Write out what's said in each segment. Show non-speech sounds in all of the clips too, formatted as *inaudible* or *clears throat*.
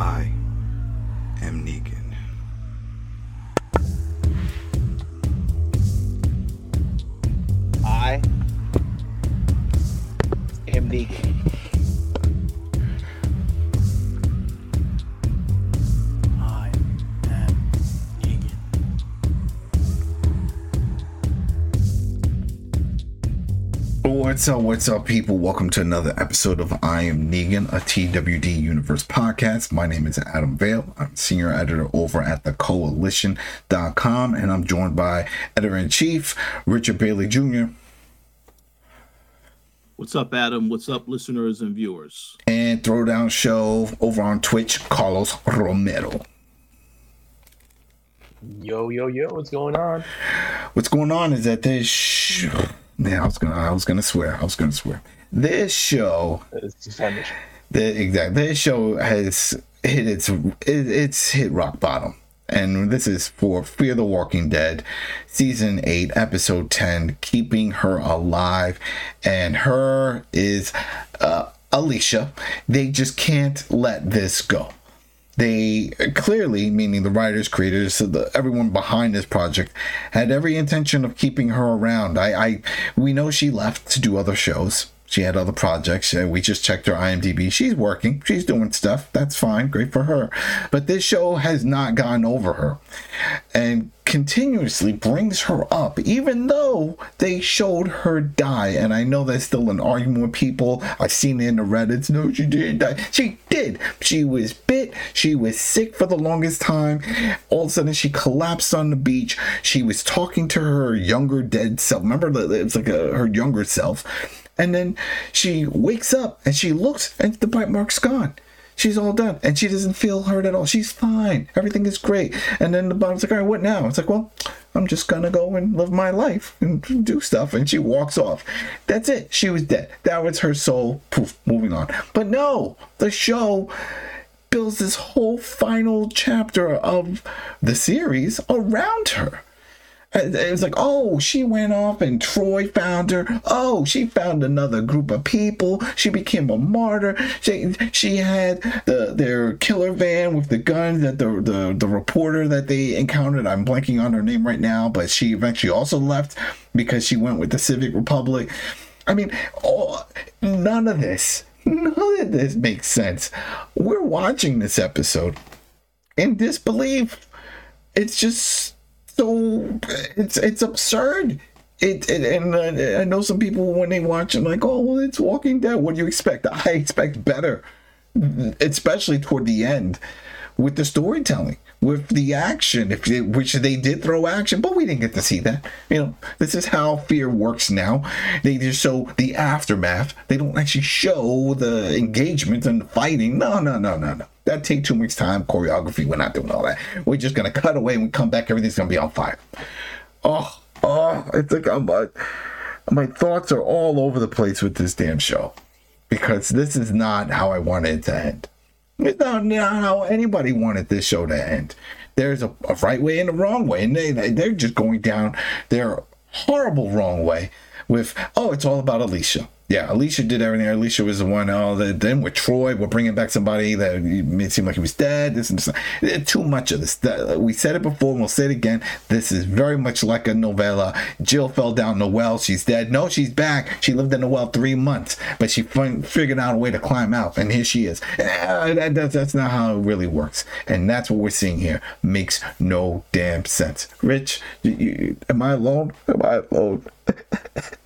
I What's up, what's up, people? Welcome to another episode of I Am Negan, a TWD Universe podcast. My name is Adam Vale. I'm senior editor over at thecoalition.com, and I'm joined by editor in chief Richard Bailey Jr. What's up, Adam? What's up, listeners and viewers? and Throwdown Show over on Twitch, Carlos Romero. Yo, yo, yo, what's going on? What's going on is that this yeah, I was gonna I was gonna swear. I was gonna swear. This show. The exact this show has hit its it, it's hit rock bottom, and this is for Fear the Walking Dead, season eight, episode ten, keeping her alive, and her is uh, Alicia. They just can't let this go. They clearly, meaning the writers, creators, the, everyone behind this project, had every intention of keeping her around. I, I, we know she left to do other shows. She had other projects. Uh, we just checked her IMDb. She's working. She's doing stuff. That's fine. Great for her. But this show has not gone over her, and continuously brings her up, even though they showed her die. And I know there's still an argument with people. I've seen it in the Reddits. No, she didn't die. She did. She was bit. She was sick for the longest time. All of a sudden, she collapsed on the beach. She was talking to her younger dead self. Remember, it's like a, her younger self. And then she wakes up and she looks, and the bite mark's gone. She's all done, and she doesn't feel hurt at all. She's fine. Everything is great. And then the bottom's like, all right, what now? It's like, well, I'm just gonna go and live my life and do stuff. And she walks off. That's it. She was dead. That was her soul. Poof, moving on. But no, the show builds this whole final chapter of the series around her. It was like, oh, she went off and Troy found her. Oh, she found another group of people. She became a martyr. She she had the their killer van with the gun that the the, the reporter that they encountered. I'm blanking on her name right now, but she eventually also left because she went with the Civic Republic. I mean, all, none of this, none of this makes sense. We're watching this episode in disbelief. It's just so it's it's absurd. It, it and uh, I know some people when they watch it like, oh, well, it's Walking Dead. What do you expect? I expect better, especially toward the end with the storytelling, with the action. If it, which they did throw action, but we didn't get to see that. You know, this is how fear works now. They just show the aftermath. They don't actually show the engagement and the fighting. No, no, no, no, no. That take two weeks time. Choreography. We're not doing all that. We're just gonna cut away and we come back. Everything's gonna be on fire. Oh, oh! I think I'm. Uh, my thoughts are all over the place with this damn show because this is not how I wanted it to end. It's not, not how anybody wanted this show to end. There's a, a right way and a wrong way, and they they- they're just going down their horrible wrong way with oh, it's all about Alicia. Yeah, Alicia did everything. Alicia was the one. Oh, the, then with Troy, we're bringing back somebody that made it seem like he was dead. This and this. Too much of this. We said it before, and we'll say it again. This is very much like a novella. Jill fell down the well. She's dead. No, she's back. She lived in the well three months, but she fin- figured out a way to climb out, and here she is. Eh, that- that's, that's not how it really works, and that's what we're seeing here. Makes no damn sense. Rich, you, you, am I alone? Am I alone? *laughs*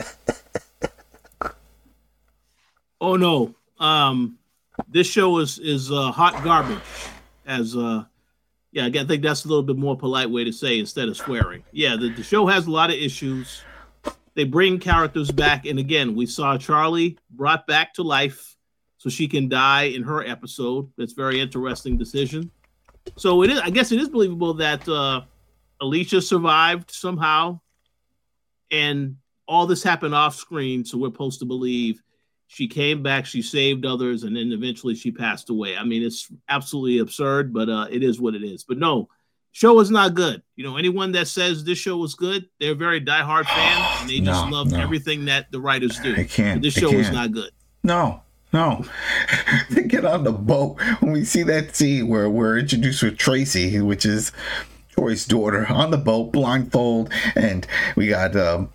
Oh no, um, this show is is uh, hot garbage. As uh, yeah, I think that's a little bit more polite way to say instead of swearing. Yeah, the, the show has a lot of issues. They bring characters back, and again, we saw Charlie brought back to life so she can die in her episode. That's very interesting decision. So it is. I guess it is believable that uh, Alicia survived somehow, and all this happened off screen. So we're supposed to believe she came back, she saved others, and then eventually she passed away. I mean, it's absolutely absurd, but uh, it is what it is. But no, show is not good. You know, anyone that says this show was good, they're very diehard fans, and they just No, love no. everything that the writers do. I can't. But this show is not good. No, No. *laughs* they get on the boat. When we see that scene where we're introduced with Tracy, which is Troy's daughter, on the boat, blindfold, and we got um,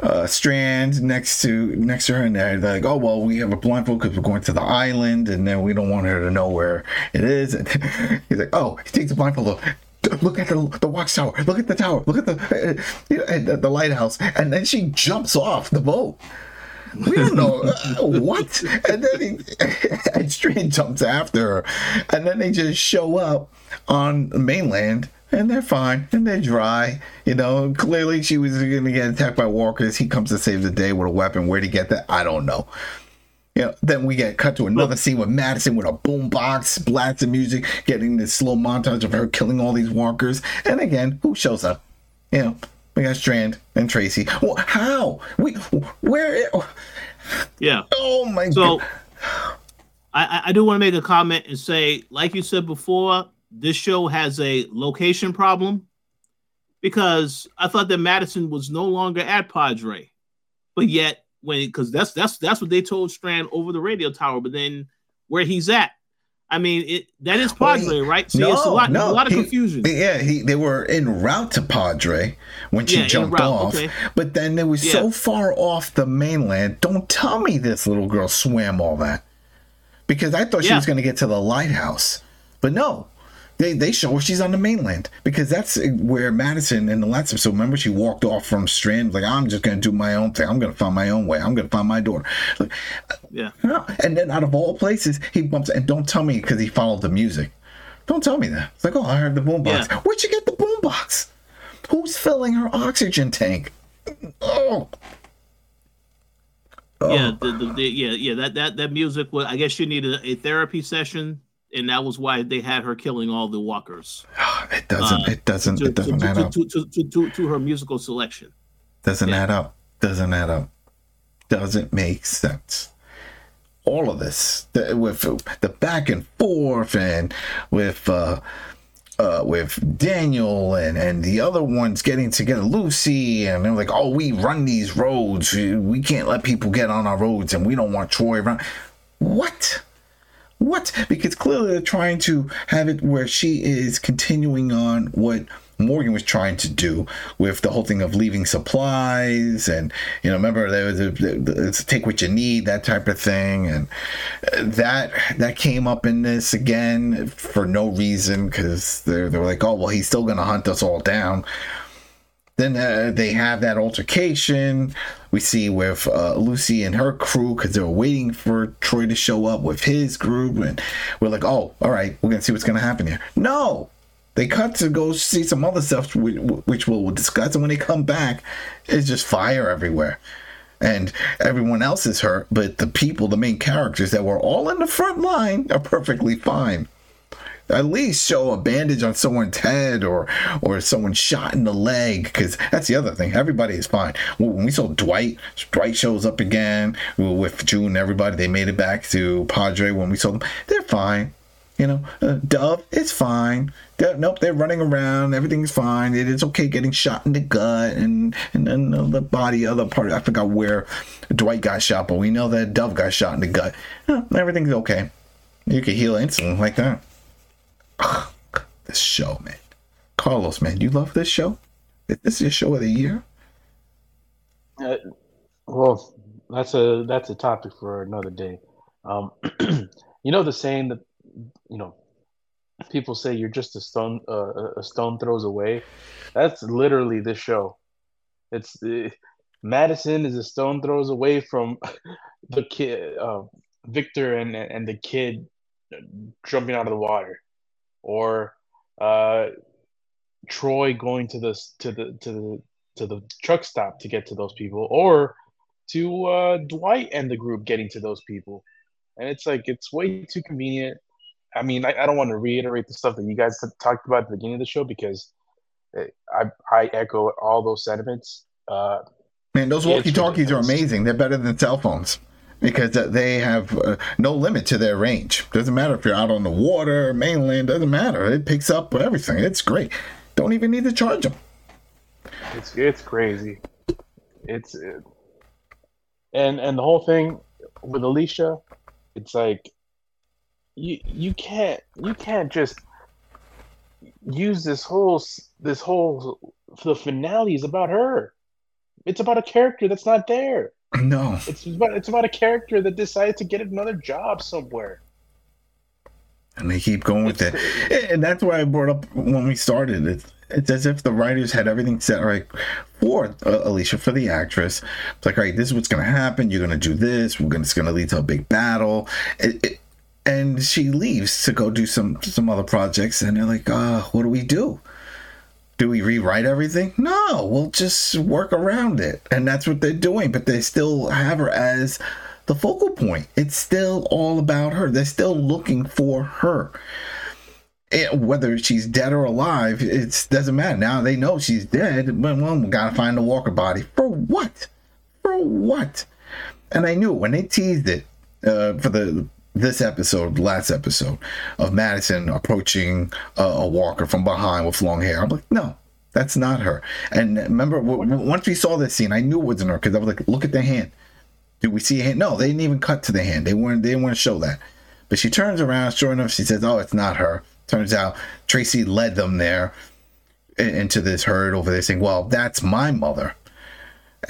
uh, Strand next to next to her, and they're like, "Oh well, we have a blindfold because we're going to the island, and then we don't want her to know where it is." And *laughs* he's like, "Oh, he takes the blindfold off. Look at the the watchtower. Look at the tower. Look at the uh, the, lighthouse." And then she jumps off the boat. We don't know uh, *laughs* what. And then he, *laughs* and Strand jumps after her, and then they just show up on the mainland and they're fine and they're dry. You know, clearly she was going to get attacked by walkers. He comes to save the day with a weapon. Where'd he get that? I don't know. You know, then we get cut to another scene with Madison with a boombox, blasting music, getting this slow montage of her killing all these walkers. And again, who shows up? You know, we got Strand and Tracy. Well, how? We where? Yeah. Oh my god So god! I, I do want to make a comment and say, like you said before, this show has a location problem because I thought that Madison was no longer at Padre, but yet when because that's that's that's what they told Strand over the radio tower, but then where he's at. I mean, it that is Well, Padre, he- right? See, it's a lot, no, a lot of he- confusion. Yeah, he they were en route to Padre when she Yeah, jumped off, okay. but then they was Yeah. so far off the mainland. Don't tell me this little girl swam all that because I thought she was going to get to the lighthouse, but no. They, they show her she's on the mainland because that's where Madison in the last episode. Remember, she walked off from Strand like I'm just going to do my own thing. I'm going to find my own way. I'm going to find my daughter. Like, yeah. Uh, and then out of all places, he bumps and don't tell me because he followed the music. Don't tell me that. It's like, oh, I heard the boombox. Yeah. Where'd you get the boombox? Who's filling her oxygen tank? Oh. Oh. Yeah, the, the, the, yeah, yeah. That that that music was. I guess you needed a therapy session, and that was why they had her killing all the walkers. *sighs* It doesn't. Uh, it doesn't. to, it doesn't to, add to, up. to, to, to, to, her musical selection. Doesn't yeah. add up. Doesn't add up. Doesn't make sense. All of this the, with the back and forth and with uh, uh, with Daniel and and the other ones getting together, Lucy, and they're like, "Oh, we run these roads. We, we can't let people get on our roads, and we don't want Troy around." What? What? Because clearly they're trying to have it where she is continuing on what Morgan was trying to do with the whole thing of leaving supplies and you know remember there was a, it's take what you need that type of thing and uh, that that came up in this again for no reason because they're they're like oh well he's still gonna hunt us all down then uh, they have that altercation. We see with uh, Lucy and her crew because they were waiting for Troy to show up with his group, and we're like, "Oh, all right, we're gonna see what's gonna happen here." No, they cut to go see some other stuff, which we'll discuss, and when they come back, it's just fire everywhere, and everyone else is hurt, but the people, the main characters that were all in the front line, are perfectly fine at least show a bandage on someone's head or or someone shot in the leg because that's the other thing. Everybody is fine. When we saw dwight dwight shows up again with june everybody they made it back to padre when we saw them. They're fine you know? Uh, dove it's fine. They're, nope they're running around. Everything's fine. It is okay getting shot in the gut and and then the body other part. I forgot where dwight got shot but we know that dove got shot in the gut. Everything's okay. You can heal instantly like that *sighs* this show, man. Carlos, man, do you love this show? Is this your show of the year? Uh, well, that's a that's a topic for another day. Um, *clears throat* you know the saying that you know people say you're just a stone uh, a stone throws away. That's literally this show. It's uh, Madison is a stone throws away from *laughs* the kid uh, Victor and and the kid jumping out of the water, or uh, Troy going to the to the to the to the truck stop to get to those people, or to uh, Dwight and the group getting to those people. And it's like it's way too convenient. I mean, I, I don't want to reiterate the stuff that you guys talked about at the beginning of the show because it, I I echo all those sentiments. Uh, Man, those walkie talkies are amazing. They're better than cell phones because uh, they have uh, no limit to their range. Doesn't matter if you're out on the water, mainland, doesn't matter. It picks up everything. It's great. Don't even need to charge them. It's it's crazy. It's it, and and the whole thing with Alicia, it's like you you can't you can't just use this whole this whole the finale is about her. It's about a character that's not there. No. It's about it's about a character that decided to get another job somewhere. And they keep going with it. And that's why I brought up when we started. It's, it's as if the writers had everything set right for uh, Alicia, for the actress. It's like, all right, this is what's going to happen. You're going to do this. We're gonna, It's going to lead to a big battle. It, it, and she leaves to go do some some other projects. And they're like, uh, what do we do? Do we rewrite everything? No, we'll just work around it. And that's what they're doing. But they still have her as the focal point. It's still all about her. They're still looking for her. It- whether she's dead or alive, it doesn't matter. Now they know she's dead, but well, we gotta find the Walker body. For what? For what? And I knew when they teased it uh, for the this episode, last episode of Madison approaching a, a Walker from behind with long hair. I'm like, no, that's not her. And remember, w- w- once we saw this scene, I knew it wasn't her because I was like, look at the hand. Do we see a hand? No, they didn't even cut to the hand. They weren't. They didn't want to show that. But she turns around. Sure enough, she says, "Oh, it's not her." Turns out Tracy led them there into this herd over there, saying, "Well, that's my mother."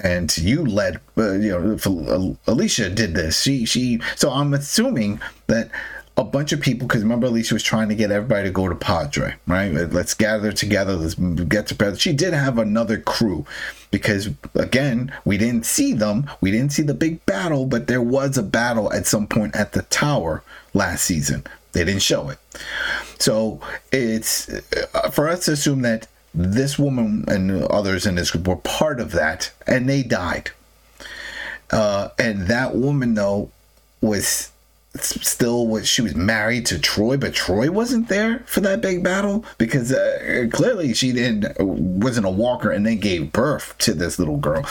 And you led uh, you know alicia did this. She she so i'm assuming that a bunch of people because remember alicia was trying to get everybody to go to padre right? Let's gather together. Let's get together she did have another crew because again we didn't see them. We didn't see the big battle but there was a battle at some point at the tower last season. They didn't show it. So it's uh, for us to assume that this woman and others in this group were part of that, and they died. Uh, and that woman, though, was still was she was married to Troy, but Troy wasn't there for that big battle because uh, clearly she didn't wasn't a walker, and they gave birth to this little girl.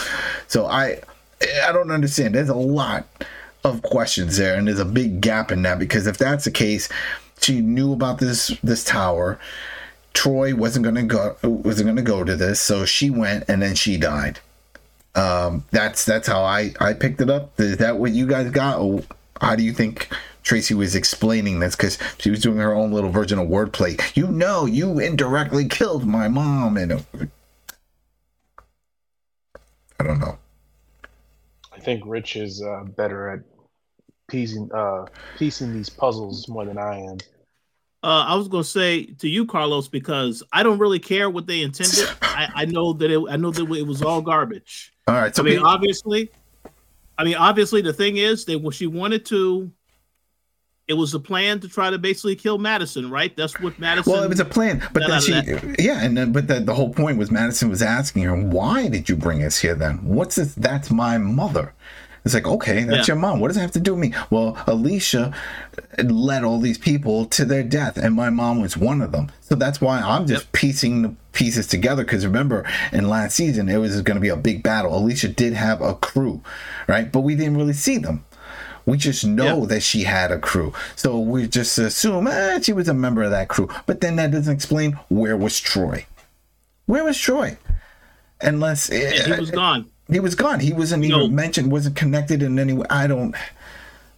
So I I don't understand. There's a lot of questions there, and there's a big gap in that because if that's the case, she knew about this this tower. Troy wasn't gonna go wasn't gonna go to this, so she went and then she died. Um, that's that's how I I picked it up. Is that what you guys got? How do you think Tracy was explaining this? Because she was doing her own little version of wordplay. You know, you indirectly killed my mom, and I don't know. I think Rich is uh, better at piecing uh, piecing these puzzles more than I am. Uh, I was gonna say to you, Carlos, because I don't really care what they intended. *laughs* I, I know that it, I know that it was all garbage. All right, so I mean, we- obviously, I mean, obviously, the thing is, they what she wanted to. It was a plan to try to basically kill Madison, right? That's what Madison. Well, it was a plan, but then she, yeah, and then, but the, the whole point was Madison was asking her, "Why did you bring us here? Then what's this? That's my mother." It's like, okay, that's Yeah. your mom. What does it have to do with me? Well, Alicia led all these people to their death, and my mom was one of them. So that's why I'm just piecing the pieces together. Because remember, in last season, it was going to be a big battle. Alicia did have a crew, right? But we didn't really see them. We just know Yeah. that she had a crew. So we just assume eh, she was a member of that crew. But then that doesn't explain where was Troy. Where was Troy? Unless Yeah, he was gone. He was gone. He wasn't even mentioned, wasn't connected in any way. I don't.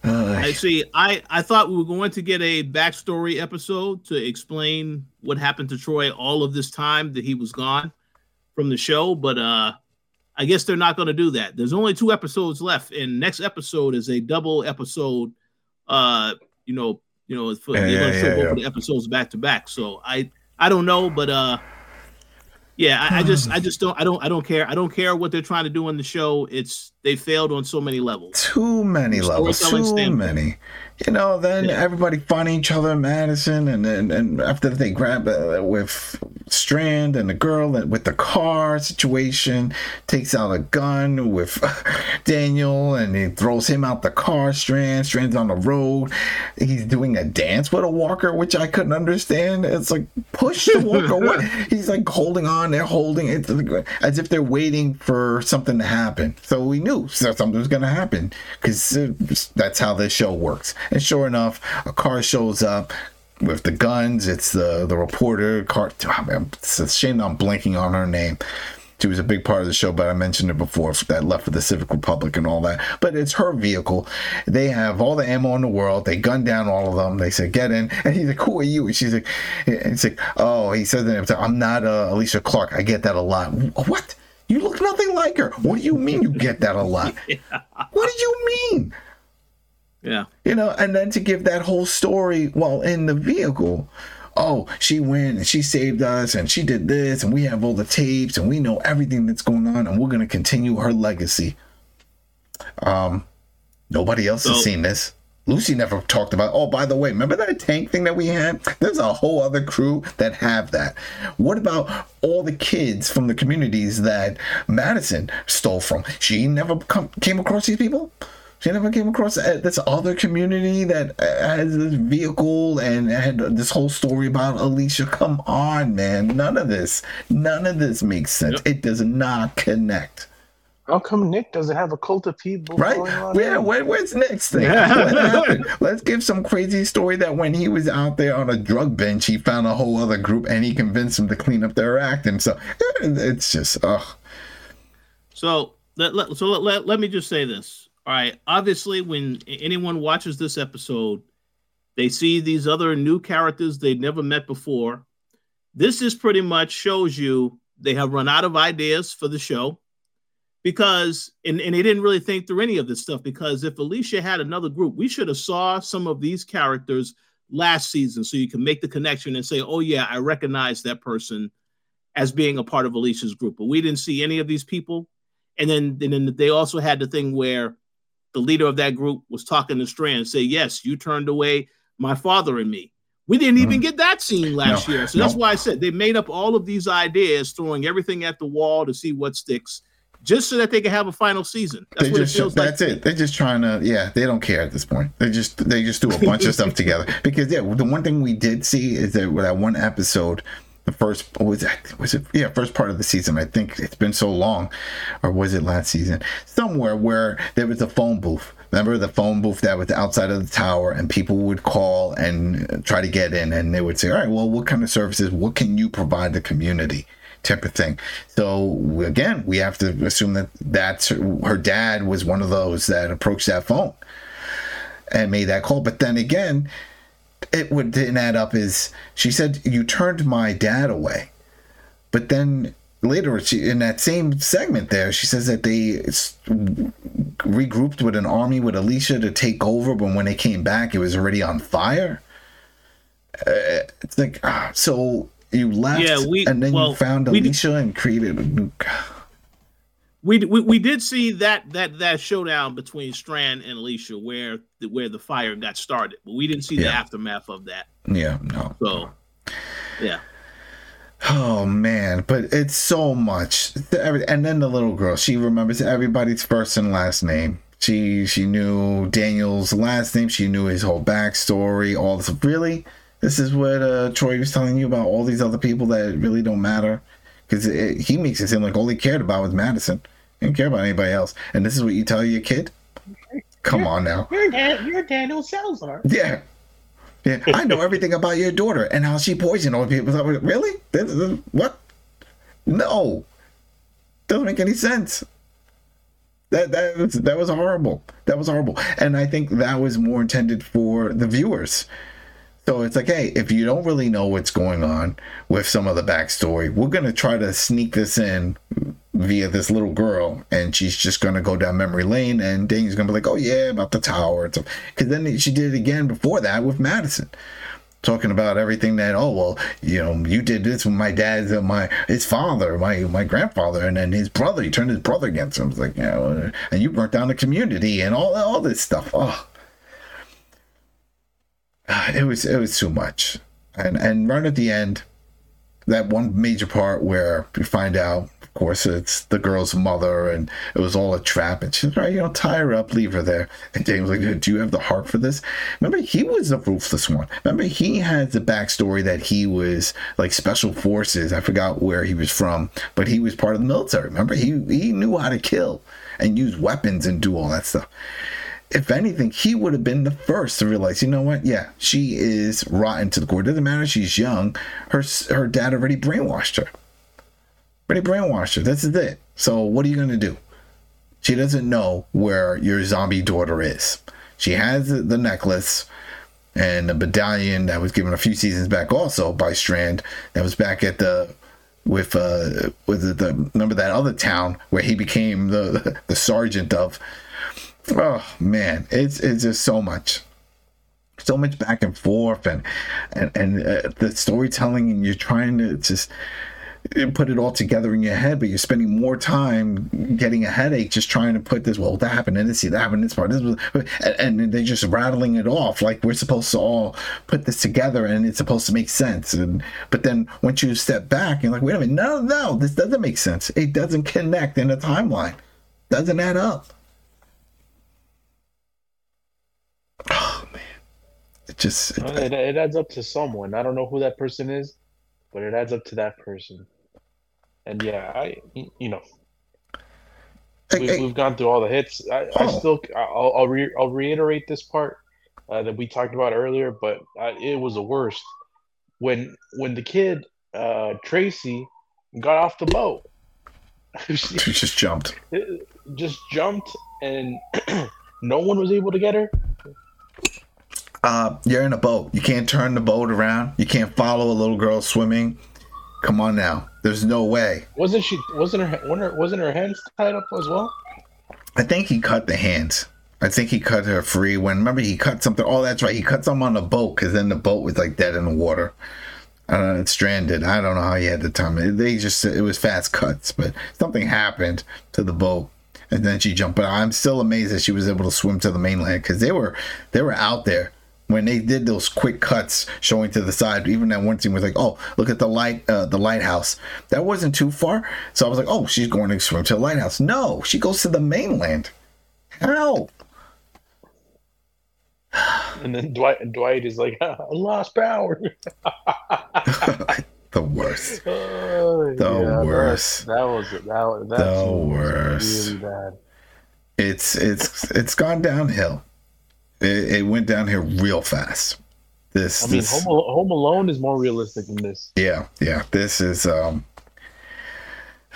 I see. I I thought we were going to get a backstory episode to explain what happened to Troy all of this time that he was gone from the show, but uh, I guess they're not going to do that. There's only two episodes left, and next episode is a double episode. Uh, you know, you know, for, Yeah, yeah, going to show yeah, yeah. the episodes back to back. So I I don't know, but uh, yeah, I, I just I *sighs* just don't I don't I don't care. I don't care what they're trying to do in the show. It's they failed on so many levels. Too many levels. Too standpoint. many. You know, then Yeah. everybody finding each other in Madison, and and, and after they grab uh, with Strand and the girl and with the car situation, takes out a gun with *laughs* Daniel, and he throws him out the car. Strand, Strand's on the road. He's doing a dance with a walker, which I couldn't understand. It's like push the walker away. *laughs* He's like holding on. They're holding it as if they're waiting for something to happen. So we knew something was going to happen because that's how this show works. And sure enough, a car shows up with the guns. It's the the reporter. Car. oh, it's a shame I'm blanking on her name. She was a big part of the show, but I mentioned it before that left for the Civic Republic and all that. But it's her vehicle. They have all the ammo in the world. They gun down all of them. They said, "Get in," and he's like, "Who are you?" And she's like, "It's like, oh," he says, "I'm not uh, Alicia Clark. I get that a lot." What? You look nothing like her. What do you mean you get that a lot? *laughs* yeah. What do you mean? Yeah. You know, and then to give that whole story while in the vehicle. Oh, she went and she saved us and she did this and we have all the tapes and we know everything that's going on and we're going to continue her legacy. Um nobody else so, has seen this. Lucy never talked about. Oh, by the way, remember that tank thing that we had? There's a whole other crew that have that. What about all the kids from the communities that Madison stole from? She never come, came across these people. She never came across uh, this other community that uh, has this vehicle and had this whole story about Alicia. Come on, man. None of this, none of this makes sense. Yep. It does not connect. How come Nick doesn't have a cult of people? Right? Yeah, where, where's Nick's thing? what happened? Let's give some crazy story that when he was out there on a drug bench, he found a whole other group and he convinced them to clean up their act. And so eh, it's just, ugh. So, let, let, so let, let, let me just say this. All right. Obviously, when anyone watches this episode, they see these other new characters they've never met before. This is pretty much shows you they have run out of ideas for the show because and, and they didn't really think through any of this stuff because if alicia had another group we should have saw some of these characters last season so you can make the connection and say oh yeah i recognize that person as being a part of alicia's group but we didn't see any of these people and then and then they also had the thing where the leader of that group was talking to strand and say yes you turned away my father and me we didn't even mm. get that scene last no, year so that's why i said they made up all of these ideas throwing everything at the wall to see what sticks just so that they can have a final season. That's they what just, it feels That's like. it. They're just trying to. Yeah, they don't care at this point. They just they just do a bunch of stuff *laughs* together. Because yeah, the one thing we did see is that that one episode, the first was it was it yeah first part of the season. I think it's been so long, or was it last season? Somewhere where there was a phone booth. Remember the phone booth that was outside of the tower, and people would call and try to get in, and they would say, "All right, well, what kind of services? What can you provide the community?" type of thing. So again, we have to assume that that's her dad was one of those that approached that phone and made that call. But then again, it would didn't add up. Is she said you turned my dad away, but then later she, in that same segment there she says that they regrouped with an army with alicia to take over but when they came back it was already on fire uh, it's like ah, so you left, yeah, we, and then well, you found Alicia and created a new. We, we we did see that that that showdown between Strand and Alicia where the, where the fire got started, but we didn't see yeah. the aftermath of that. Yeah, no. So, yeah. Oh man, but it's so much. And then the little girl, she remembers everybody's first and last name. She she knew Daniel's last name. She knew his whole backstory. All this. Really, this is what uh, Troy was telling you about all these other people that really don't matter. Because he makes it seem like all he cared about was Madison. He didn't care about anybody else. And this is what you tell your kid? Come you're, on now. You're, Dan- you're Daniel Salazar. Yeah. Yeah. I know *laughs* everything about your daughter and how she poisoned all people. Really? what? No. Doesn't make any sense. That that was that was horrible. That was horrible. And I think that was more intended for the viewers so it's like, hey, if you don't really know what's going on with some of the backstory, we're gonna try to sneak this in via this little girl, and she's just gonna go down memory lane, and Daniel's gonna be like, oh yeah, about the tower, because then she did it again before that with Madison, talking about everything that, oh well, you know, you did this with my dad's, uh, my his father, my my grandfather, and then his brother, he turned his brother against him. It's like, you know, and you burnt down the community and all all this stuff. Oh it was it was too much. And and right at the end, that one major part where we find out, of course, it's the girl's mother, and it was all a trap. And she's right, you know, tie her up, leave her there. And James like, "Do you have the heart for this?" Remember, he was the ruthless one. Remember, he had the backstory that he was like special forces. I forgot where he was from, but he was part of the military. Remember, he he knew how to kill and use weapons and do all that stuff if anything, he would have been the first to realize, you know what? Yeah, she is rotten to the core. It doesn't matter. She's young. Her her dad already brainwashed her. He brainwashed her. This is it. So what are you gonna do? She doesn't know where your zombie daughter is. She has the- necklace and the medallion that was given a few seasons back also by Strand that was back at the with uh with the, the number that other town where he became the *laughs* the sergeant of oh man it's it's just so much. So much back and forth and and, and uh, the storytelling and you're trying to just put it all together in your head but you're spending more time getting a headache just trying to put this well that happened and this that happened this part this was and, and they're just rattling it off like we're supposed to all put this together and it's supposed to make sense. And but then once you step back you're like wait a minute no no this doesn't make sense. It doesn't connect in a timeline. Doesn't add up oh man it just Uh, It, it adds up to someone. I don't know who that person is, but it adds up to that person. And yeah, I you know we, we've gone through all the hits. I, I Oh. still I'll I'll, re, I'll reiterate this part uh, that we talked about earlier, but uh, it was the worst when when the kid uh, Tracy got off the boat. *laughs* she just jumped just jumped and *clears throat* no one was able to get her. Uh, you're in a boat. You can't turn the boat around. You can't follow a little girl swimming. Come on now. There's no way. Wasn't she? Wasn't her? Wasn't her, wasn't her hands tied up as well? I think he cut the hands. I think he cut her free when remember he cut something. Oh, that's right. He cut something on the boat because then the boat was like dead in the water. I don't know. It's stranded. I don't know how he had the time. They just it was fast cuts, but something happened to the boat, and then she jumped. But I'm still amazed that she was able to swim to the mainland because they were they were out there when they did those quick cuts showing to the side. Even that one scene was like, oh, look at the light, uh, the lighthouse. That wasn't too far, so I was like, oh, she's going to swim to the lighthouse. No, she goes to the mainland. How? And then Dwight Dwight is like, *laughs* I lost power. *laughs* the worst. *laughs* Oh, The that- worst. That, was that. was- That The worst. Really bad. It's it's it's gone downhill. It, it went here real fast. This I mean, this Home, Home Alone is more realistic than this. yeah yeah. This is um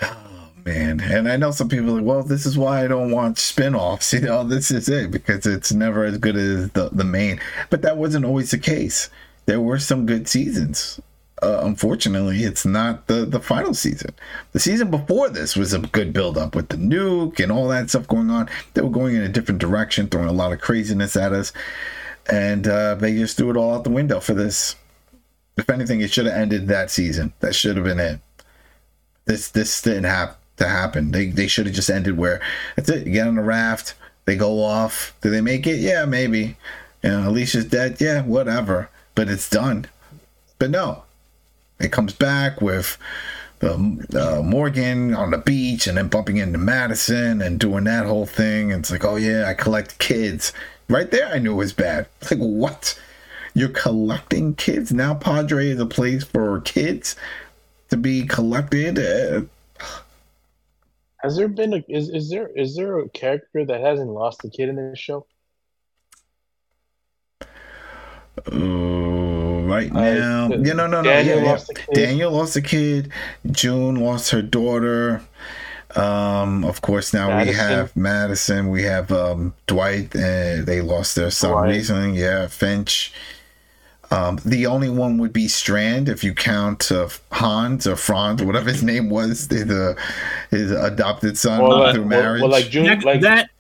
oh man. And i know some people are like well this is why i don't watch spin-offs *laughs* you know this is it because it's never as good as the, the main. But that wasn't always the case. There were some good seasons uh, unfortunately it's not the the final season the season before this was a good build up with the nuke and all that stuff going on they were going in a different direction throwing a lot of craziness at us and uh, they just threw it all out the window for this if anything, it should have ended that season. That should have been it. This this didn't have to happen. They they should have just ended where that's it. You get on the raft, they go off. Do they make it? Yeah, maybe. You know, Alicia's dead. Yeah, whatever. But it's done. But no, it comes back with the uh, Morgan on the beach and then bumping into Madison and doing that whole thing. And it's like, oh yeah, I collect kids. Right there, I knew it was bad. It's *laughs* like what? You're collecting kids now. Padre is a place for kids to be collected. Uh, Has there been a is, is there is there a character that hasn't lost a kid in this show? uh, right Uh, now, yeah, no, no, no. Daniel yeah, yeah. lost a kid. Daniel lost a kid. June lost her daughter. Um, of course, now we have Madison. We have um, Dwight. Uh, they lost their son Dwight. recently. Yeah, Finch. Um, the only one would be Strand if you count uh, Hans or Franz, whatever his name was, the, the his adopted son Well, like, through well, marriage. well, like June, That, like that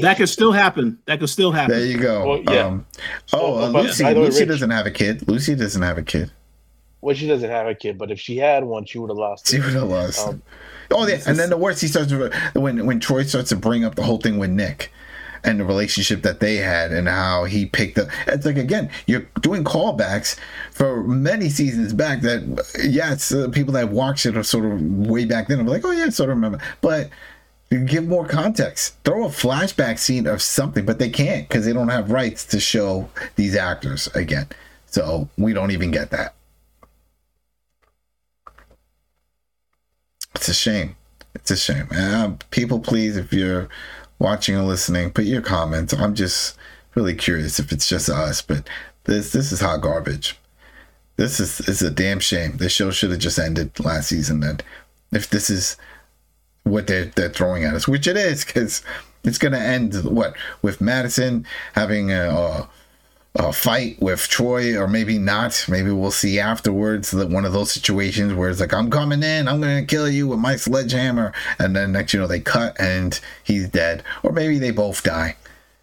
that could still happen. That could still happen. there you go. Well, yeah. um, oh, Well, uh, Lucy. by the way, Lucy Rich- doesn't have a kid. Lucy doesn't have a kid. well, she doesn't have a kid, but if she had one, she would have lost. She would have lost. Um, oh yeah, and then the worst he starts to, when when Troy starts to bring up the whole thing with Nick and the relationship that they had and how he picked up. It's like again, you're doing callbacks for many seasons back. That yes, uh, people that watched it are sort of way back then. I'm like, oh yeah, I sort of remember, but. Give more context. Throw a flashback scene of something, but they can't because they don't have rights to show these actors again. So we don't even get that. It's a shame. It's a shame. Uh, people, please, if you're watching or listening, put your comments. I'm just really curious if it's just us, but this this is hot garbage. This is is a damn shame. This show should have just ended last season. Then if this is what they're they're throwing at us, which it is, because it's gonna end what with Madison having a, a, a fight with Troy, or maybe not. Maybe we'll see afterwards that one of those situations where it's like I'm coming in, I'm gonna kill you with my sledgehammer, and then next you know they cut and he's dead, or maybe they both die,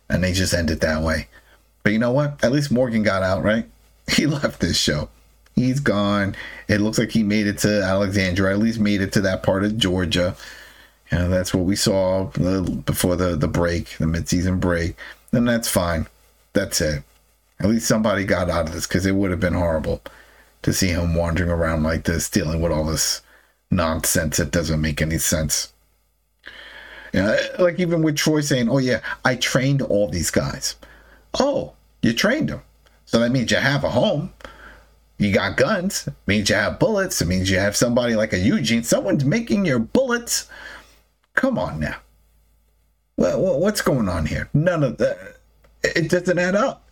and they just end it that way. But you know what? At least Morgan got out, right? *laughs* He left this show. He's gone. It looks like he made it to Alexandria, at least made it to that part of Georgia. You know, that's what we saw before the, the break, the midseason break. And that's fine. That's it. At least somebody got out of this because it would have been horrible to see him wandering around like this, dealing with all this nonsense that doesn't make any sense. Yeah, like even with Troy saying, "Oh yeah, I trained all these guys." Oh, you trained them. So that means you have a home. You got guns. It means you have bullets. It means you have somebody like a Eugene. Someone's making your bullets. Come on now. Well, what's going on here? None of that. It doesn't add up.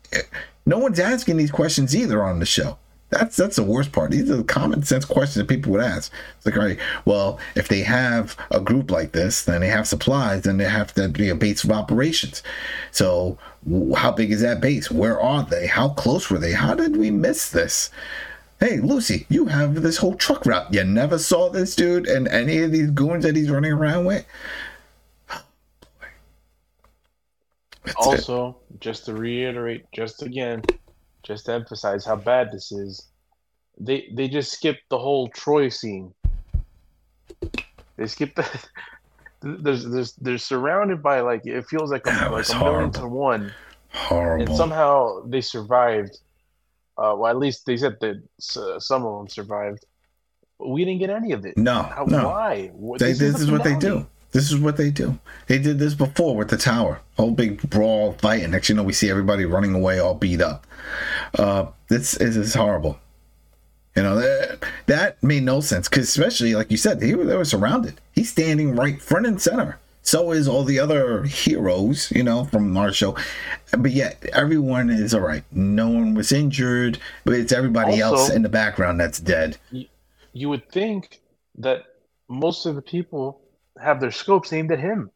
No one's asking these questions either on the show. That's that's the worst part. These are the common sense questions that people would ask. It's like, all right, well, if they have a group like this, then they have supplies, then they have to be a base of operations. So, how big is that base? Where are they? How close were they? How did we miss this? Hey, Lucy, you have this whole truck route. You never saw this dude and any of these goons that he's running around with. *gasps* That's also, it. just to reiterate, just again, just to emphasize how bad this is, they they just skipped the whole Troy scene. They skipped the. *laughs* There's, there's, they're surrounded by like it feels like a, like a million to one, horrible, and somehow they survived. Uh, well, at least they said that uh, some of them survived. We didn't get any of it. No, How, no. Why? They, this, this is what they do. This is what they do. They did this before with the tower. Whole big brawl fight, and next you know we see everybody running away all beat up. Uh, this, this is horrible. You know that, that made no sense because especially like you said, they were, they were surrounded. He's standing right front and center. So is all the other heroes, you know, from our show. But yet everyone is all right. No one was injured, but it's everybody also, else in the background that's dead. You, would think that most of the people have their scopes aimed at him.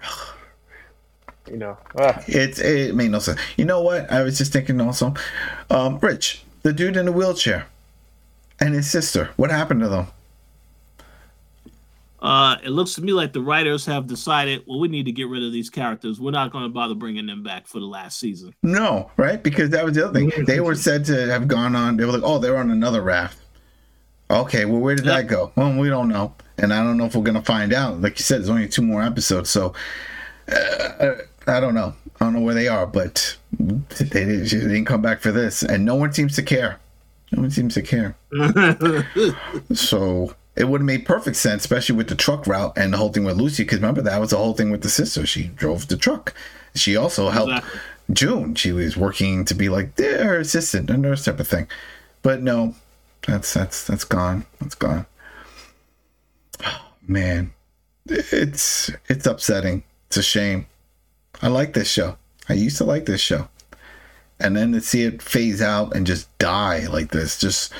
*sighs* you know, ah. it's it made no sense. You know what? I was just thinking also, um, Rich, the dude in the wheelchair, and his sister. What happened to them? Uh, it looks to me like the writers have decided, well, we need to get rid of these characters. We're not going to bother bringing them back for the last season. No, right? Because that was the other thing. They were said to have gone on. They were like, oh, they're on another raft. Okay, well, where did yep. that go? Well, we don't know, and I don't know if we're gonna find out. Like you said, there's only two more episodes, so uh, I don't know. I don't know where they are, but they didn't, they didn't come back for this, and no one seems to care. No one seems to care. *laughs* so it would have made perfect sense, especially with the truck route and the whole thing with Lucy. Because remember that was the whole thing with the sister. She drove the truck. She also helped exactly. June. She was working to be like their assistant, a nurse type of thing. But no, that's that's that's gone. That's gone. Oh, *gasps* man, it's it's upsetting. It's a shame. I like this show. I used to like this show, and then to see it phase out and just die like this, just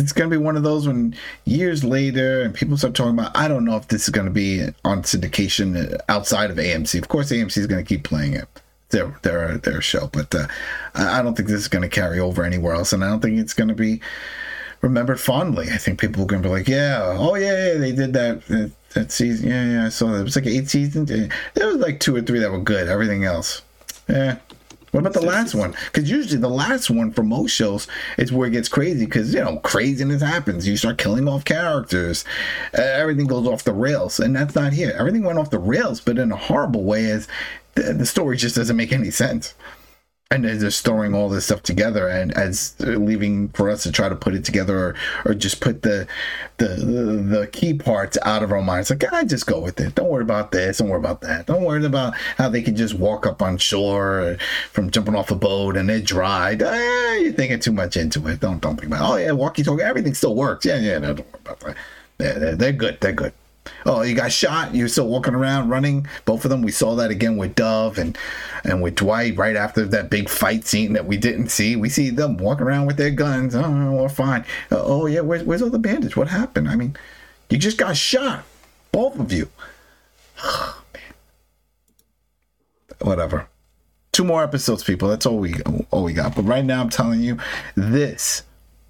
it's going to be one of those when years later and people start talking about. I don't know if this is going to be on syndication outside of AMC. Of course, AMC is going to keep playing it their their their show. But uh, I don't think this is going to carry over anywhere else, and I don't think it's going to be remembered fondly. I think people are going to be like, "Yeah, oh yeah, yeah they did that that, that season. Yeah, yeah, I saw that. It was like eight seasons. There was like two or three that were good. Everything else, yeah." What about the last one? Because usually the last one for most shows is where it gets crazy because you know craziness happens. You start killing off characters, uh, everything goes off the rails, and that's not here. Everything went off the rails, but in a horrible way. As the, the story just doesn't make any sense and they're just throwing all this stuff together and as leaving for us to try to put it together or, or just put the, the, the the key parts out of our minds. Like I just go with it. Don't worry about this. Don't worry about that. Don't worry about how they can just walk up on shore from jumping off a boat and they're dry. Eh, you're thinking too much into it. Don't don't think about it. oh yeah walkie talkie everything still works. Yeah yeah no, don't worry about that. Yeah, they're good. They're good Oh, you got shot. You're still walking around, running. Both of them. We saw that again with Dove and and with Dwight right after that big fight scene that we didn't see. We see them walking around with their guns. Oh, we're fine. Uh, oh yeah, where's where's all the bandage? What happened? I mean, you just got shot, both of you. *sighs* Whatever. Two more episodes, people. That's all we all we got. But right now, I'm telling you, this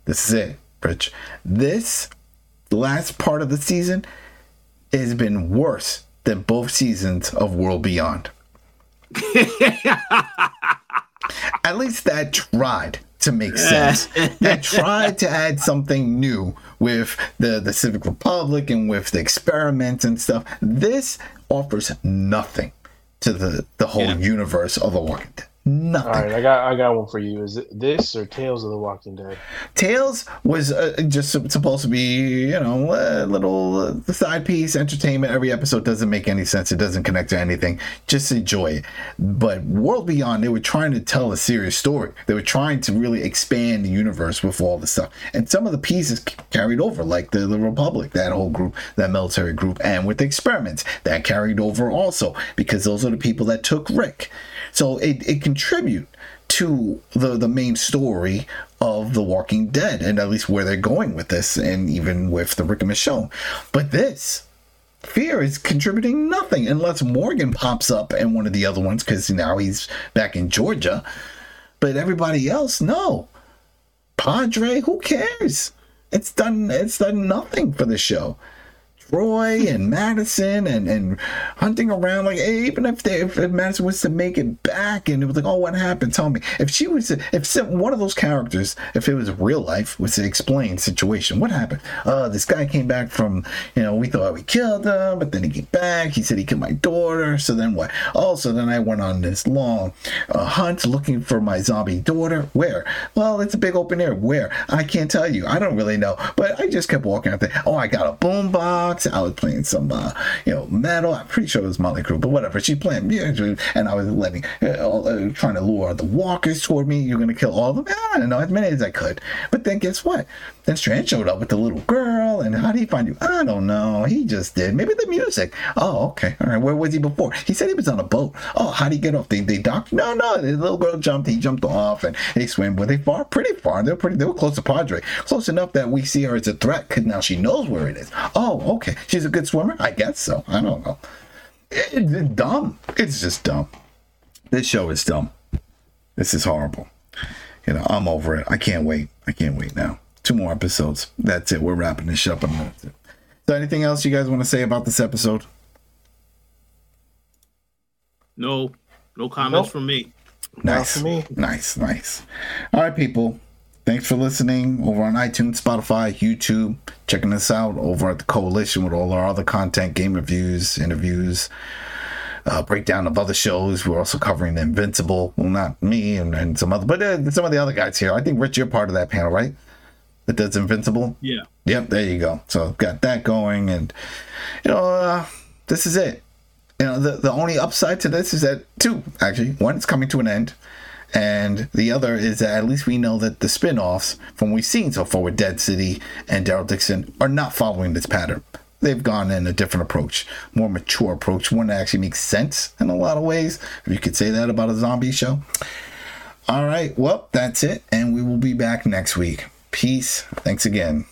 this is it, Rich. This last part of the season has been worse than both seasons of World Beyond. *laughs* At least that tried to make sense. that tried to add something new with the, the Civic Republic and with the experiments and stuff. This offers nothing to the, the whole Yeah. universe of The Walking Dead. Nothing. All right, I got I got one for you. Is it this or Tales of the Walking Dead? Tales was uh, just supposed to be, you know, a little uh, side piece, entertainment. Every episode doesn't make any sense. It doesn't connect to anything. Just enjoy it. But World Beyond, they were trying to tell a serious story. They were trying to really expand the universe with all the stuff. And some of the pieces carried over, like the, the Republic, that whole group, that military group, and with the experiments, that carried over also, because those are the people that took Rick. So it, it contribute to the the main story of The Walking Dead, and at least where they're going with this, and even with the Rick and Michonne. But this fear is contributing nothing unless Morgan pops up in one of the other ones because now he's back in Georgia. But everybody else, no. Padre, who cares? It's done. It's done nothing for the show. Troy and Madison and, and hunting around like even if they if, if Madison was to make it back and it was like oh what happened? Tell me. If she was to, if some, one of those characters if it was real life was to explain situation what happened? Uh this guy came back from you know we thought we killed him but then he came back. He said he killed my daughter. So then what? Oh so then I went on this long uh, hunt looking for my zombie daughter. Where? Well it's a big open air where? I can't tell you. I don't really know. But I just kept walking out there. Oh I got a boom I was playing some, uh, you know, metal. I'm pretty sure it was Mötley Crüe, but whatever. She playing music, and I was letting, uh, uh, trying to lure the walkers toward me. You're gonna kill all of them. I don't know, as many as I could. But then guess what? Then Strand showed up with the little girl, and how did he find you? I don't know. He just did. Maybe the music. Oh, okay. All right. Where was he before? He said he was on a boat. Oh, how did he get off? They they docked? No, no. The little girl jumped. He jumped off, and they swam. Were they far? Pretty far. They were pretty. They were close to Padre. Close enough that we see her as a threat because now she knows where it is. Oh, okay. She's a good swimmer. I guess so. I don't know. It- it's dumb. It's just dumb. This show is dumb. This is horrible. You know, I'm over it. I can't wait. I can't wait now. Two more episodes. That's it. We're wrapping this up. And that's it. So, anything else you guys want to say about this episode? No, no comments Nope. from me. Nice. for me. Nice, nice. All right, people. Thanks for listening over on iTunes, Spotify, YouTube. Checking us out over at the Coalition with all our other content, game reviews, interviews, uh, breakdown of other shows. We're also covering the Invincible. Well, not me and, and some other, but uh, some of the other guys here. I think Rich, you're part of that panel, right? That does Invincible. Yeah. Yep, there you go. So got that going, and you know, uh, this is it. You know, the the only upside to this is that two actually. One, it's coming to an end, and the other is that at least we know that the spin-offs from what we've seen so far with Dead City and Daryl Dixon are not following this pattern. They've gone in a different approach, more mature approach, one that actually makes sense in a lot of ways. If you could say that about a zombie show. All right, well, that's it, and we will be back next week. Peace. Thanks again.